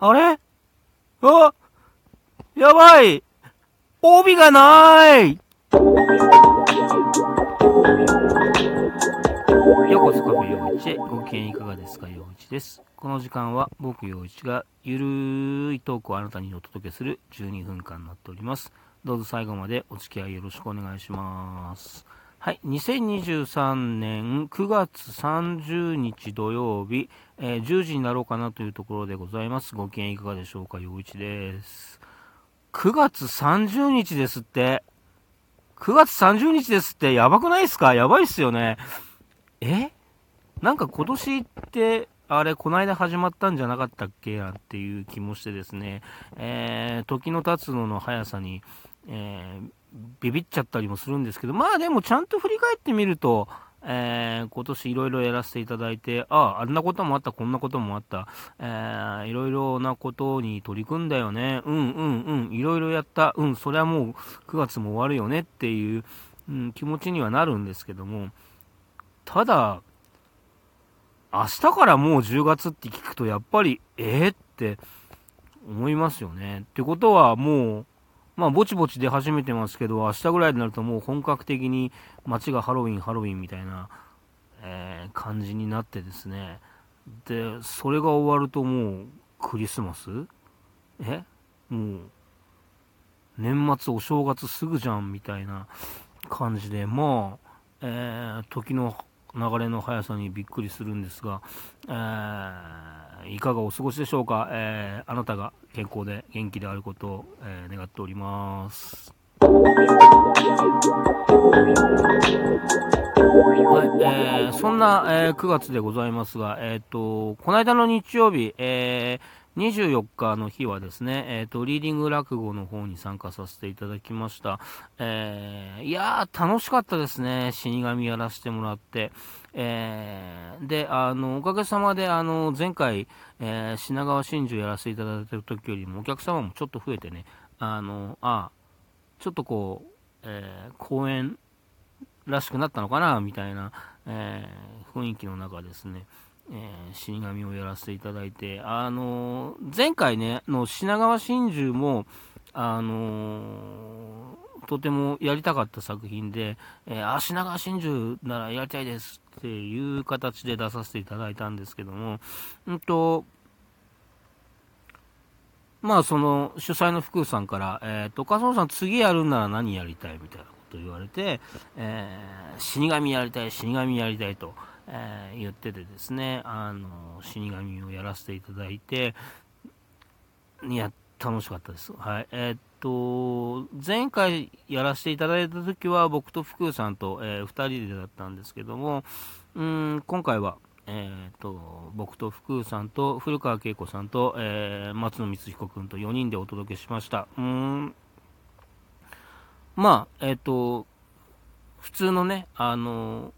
あれ？あやばい帯がないようこそカフェ陽一へご機嫌いかがですか？陽一です。この時間は僕陽一がゆるーいトークをあなたにお届けする12分間になっております。どうぞ最後までお付き合いよろしくお願いします。はい、2023年9月30日土曜日、えー10時になろうかなというところでございます。ご機嫌いかがでしょうか？陽一です。9月30日ですって。9月30日ですってやばくないですか？やばいっすよね。え？なんか今年って、あれ、この間始まったんじゃなかったっけ？なんていう気もしてですね、えー、時の経つのの速さに、えー、ビビっちゃったりもするんですけど、まあでもちゃんと振り返ってみると、えー、今年いろいろやらせていただいて、ああ、あんなこともあった、こんなこともあった、えー、いろいろなことに取り組んだよね、うんうんうん、いろいろやった、うん、それはもう9月も終わるよねっていう、うん、気持ちにはなるんですけども、ただ、明日からもう10月って聞くと、やっぱり、えー、って思いますよね。ってことはもう、まあ、ぼちぼち出始めてますけど、明日ぐらいになるともう本格的に街がハロウィン、ハロウィンみたいな、えー感じになってですね。で、それが終わるともうクリスマス？え？もう、年末お正月すぐじゃんみたいな感じで、まあ、えー時の流れの速さにびっくりするんですが、えーいかがお過ごしでしょうか、えーあなたが健康で元気であることを、えー願っております。はい、えーそんな、えー9月でございますが、えっ、と、この間の日曜日、えー24日の日はですね、えっ、と、リーディング落語の方に参加させていただきました。えーいやー、楽しかったですね。死神やらせてもらって。えーで、あの、おかげさまで、あの、前回、えー品川真珠やらせていただいてる時よりも、お客様もちょっと増えてね、あの、あちょっとこう、えー公演らしくなったのかな、みたいな、えー雰囲気の中ですね。えー死神をやらせていただいて、あのー前回ね、の品川真珠も、あのーとてもやりたかった作品で、えーあ、品川真珠ならやりたいですっていう形で出させていただいたんですけども、うんと、まあその主催の福さんから、えっ、と、岡園さん次やるんなら何やりたいみたいなこと言われて、えー死神やりたい、死神やりたいと、えー言っててですね、あの、死神をやらせていただいて、いや、楽しかったです。はい。えーっと、前回やらせていただいた時は僕と福さんと、えー二人でだったんですけども、うん、今回は、えーっと、僕と福さんと古川恵子さんと、えー松野光彦君と4人でお届けしました。うん、まあ、えーっと、普通のね、あの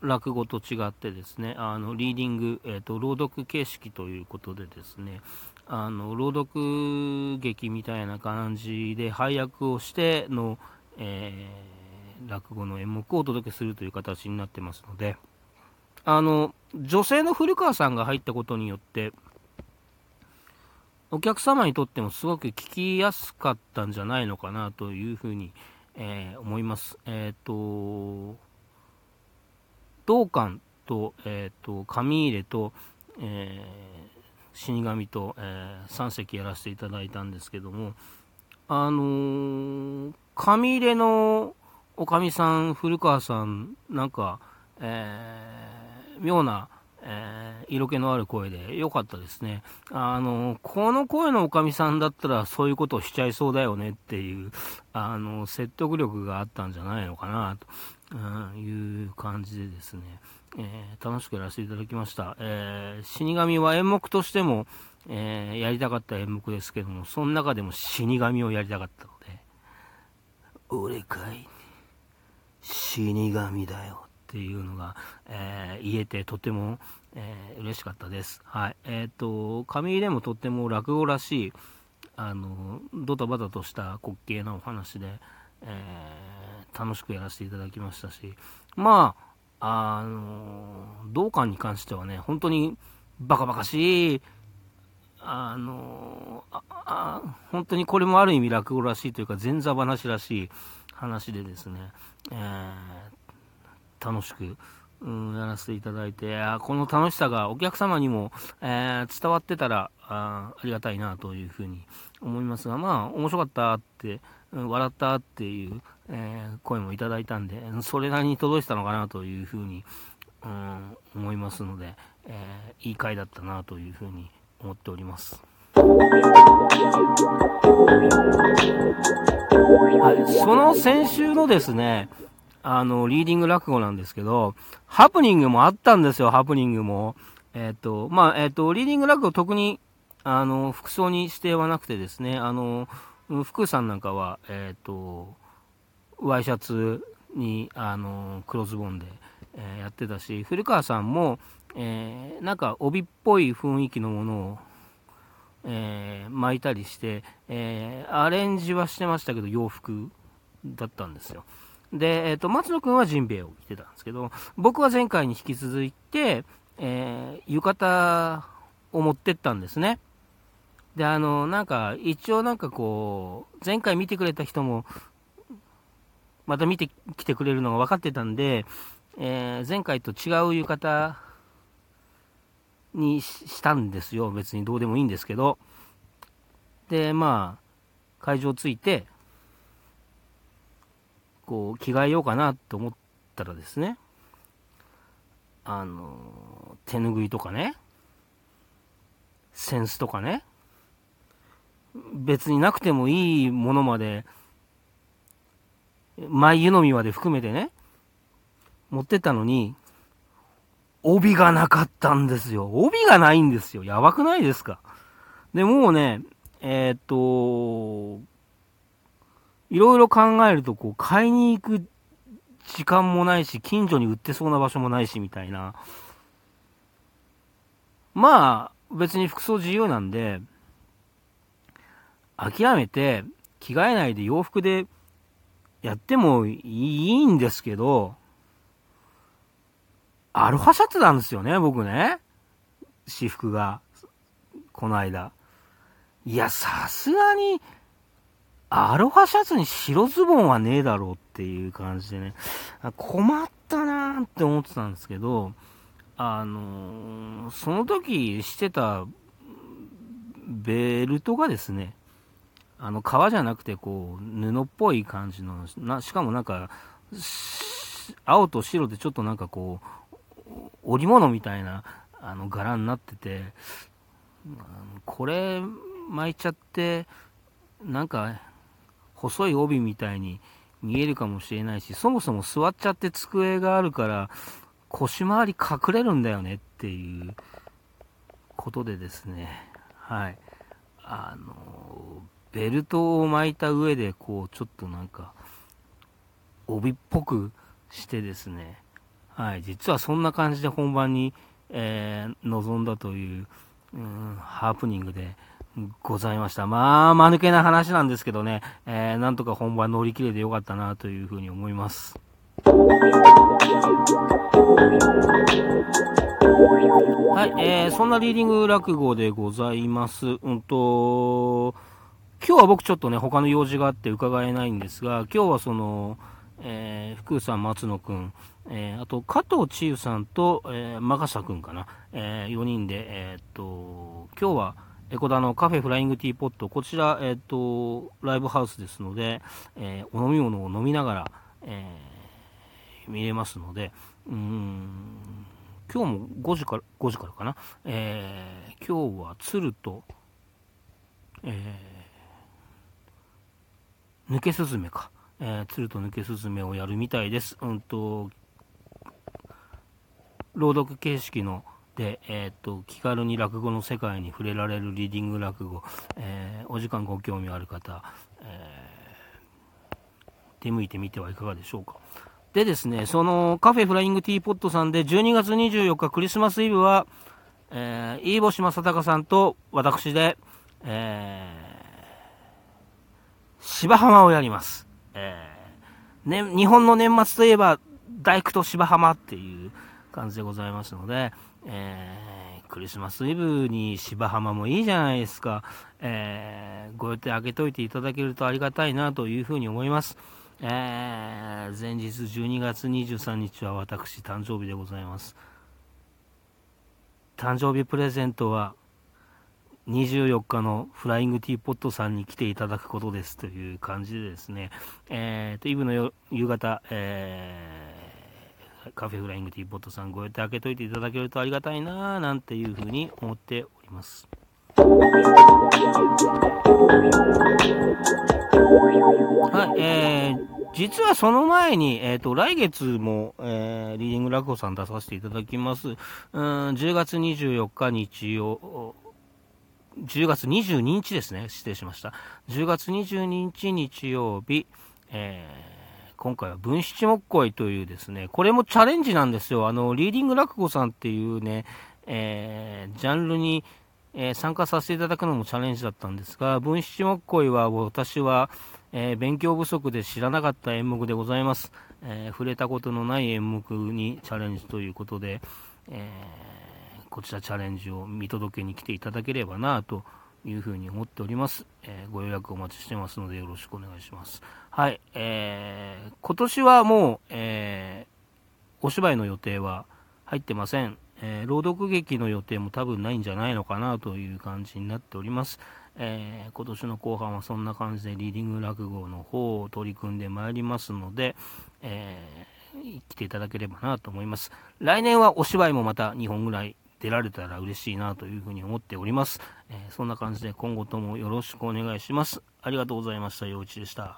落語と違ってですね、あのリーディング、えー、と朗読形式ということでですね、あの朗読劇みたいな感じで配役をしての、えー落語の演目をお届けするという形になってますので、あの女性の古川さんが入ったことによって、お客様にとってもすごく聞きやすかったんじゃないのかなというふうに、えー思います。えっ、と、道館と、えっ、と、紙入れと、えー死神と、え3席やらせていただいたんですけども、あのー紙入れのおかみさん、古川さん、なんか、えー妙な、えー色気のある声で良かったですね。あの、この声のおかみさんだったらそういうことをしちゃいそうだよねっていう、あの、説得力があったんじゃないのかな、という感じでですね、えー楽しくやらせていただきました。えー死神は演目としても、えーやりたかった演目ですけども、その中でも死神をやりたかったので、俺かい死神だよっていうのが、えー言えてとても、えー嬉しかったです。はい。えっ、と、紙入れもとっても落語らしい、あの、ドタバタとした滑稽なお話で、え楽しくやらせていただきましたし、まあ、あの、同感に関してはね、本当にバカバカしい、あのああ本当にこれもある意味落語らしいというか前座話らしい話でですね、えー、楽しく、うん、やらせていただいてこの楽しさがお客様にも、えー、伝わってたらあありがたいなというふうに思いますがまあ面白かったって、笑ったっていう、えー、声もいただいたんでそれなりに届いたのかなというふうに、うん、思いますので、えー、いい回だったなというふうに思っております。はい、その先週のですね、あの、リーディング落語なんですけど、ハプニングもあったんですよ、ハプニングも。えっ、ー、と、まあ、えっ、ー、と、リーディング落語特に、あの、服装に指定はなくてですね、あの、福さんなんかは、えっ、ー、と、ワイシャツに、あの、黒ズボンで、えやってたし、古川さんも、えーなんか帯っぽい雰囲気のものをえー、巻いたりして、えー、アレンジはしてましたけど、洋服だったんですよ。で、えっ、ー、と、松野くんはジンベエを着てたんですけど、僕は前回に引き続いて、え浴衣を持ってったんですね。で、あの、なんか、一応なんかこう、前回見てくれた人も、また見てきてくれるのが分かってたんで、え前回と違う浴衣にしたんですよ。別にどうでもいいんですけど。で、まあ、会場着いて、こう、着替えようかなと思ったらですね、あの、手ぬぐいとかね、センスとかね、別になくてもいいものまで、前湯飲みまで含めてね、持ってったのに、帯がなかったんですよ。帯がないんですよ。やばくないですか？で、もうね、えー、っと、いろいろ考えると、こう、買いに行く時間もないし、近所に売ってそうな場所もないし、みたいな。まあ、別に服装自由なんで、諦めて、着替えないで洋服でやってもいいんですけど、アロハシャツなんですよね、僕ね。私服が。この間。いや、さすがに、アロハシャツに白ズボンはねえだろうっていう感じでね、困ったなーって思ってたんですけど、あのー、その時してたベルトがですね、あの、革じゃなくて、こう、布っぽい感じの、な、しかもなんか、青と白でちょっとなんかこう、織物みたいなあの柄になってて、これ巻いちゃって、なんか細い帯みたいに見えるかもしれないし、そもそも座っちゃって机があるから、腰回り隠れるんだよねっていうことでですね、はい。あの、ベルトを巻いた上で、こう、ちょっとなんか、帯っぽくしてですね、はい、実はそんな感じで本番に、えー、臨んだという、うん、ハプニングでございました。まあ、間抜けな話なんですけどね、えー、なんとか本番乗り切れてよかったなというふうに思います。はい、えー、そんなリーディング落語でございます。うんと、今日は僕ちょっとね、他の用事があって伺えないんですが、今日はその、えー、福さん、松野くん、えー、あと加藤千優さんと、えー、マガサ君かな、えー、4人で、えー、っと今日はエコダのカフェフライングティーポット、こちら、え、っとライブハウスですので、え、お飲み物を飲みながら、え、見れますので、うん今日も5時から ,5 時からかな、え、今日は鶴と、えー、抜けスズメか、えー、鶴と抜けスズメをやるみたいです。うんと朗読形式ので、えー、っと気軽に落語の世界に触れられるリーディング落語、えー、お時間ご興味ある方、えー、手向いてみてはいかがでしょうか。でですね、そのカフェフライングティーポットさんで12月24日クリスマスイブは、えー、飯星正隆さんと私で、えー、芝浜をやります。えー、ね、日本の年末といえば大工と芝浜っていう、感じでございますので、えクリスマスイブに芝浜もいいじゃないですか。えー、ご予定開けといていただけるとありがたいなというふうに思います。えー、前日12月23日は私誕生日でございます。誕生日プレゼントは24日のフライングティーポットさんに来ていただくことですという感じでですね、えー、とイブの夕方、えー、カフェフライングティーポットさんご予定開けといていただけるとありがたいななんていうふうに思っております。はい、えー、実はその前に、えっ、ー、と、来月も、えー、リーディング落語さん出させていただきます。うん、10月24日日曜、10月22日ですね。失礼しました。10月22日日曜日、えー、今回は分七木恋というですね、これもチャレンジなんですよ。あの、リーディング落語さんっていうね、えー、ジャンルに、えー、参加させていただくのもチャレンジだったんですが、分七木恋は私は、えー、勉強不足で知らなかった演目でございます。え、触れたことのない演目にチャレンジということで、えこちらチャレンジを見届けに来ていただければなというふうに思っております。えー、ご予約お待ちしてますのでよろしくお願いします。はい、えー、今年はもう、えー、お芝居の予定は入ってません。えー、朗読劇の予定も多分ないんじゃないのかなという感じになっております。えー、今年の後半はそんな感じでリーディング落語の方を取り組んでまいりますので、えー、来ていただければなと思います。来年はお芝居もまた2本ぐらい出られたら嬉しいなというふうに思っております。えー、そんな感じで今後ともよろしくお願いします。ありがとうございました。陽一でした。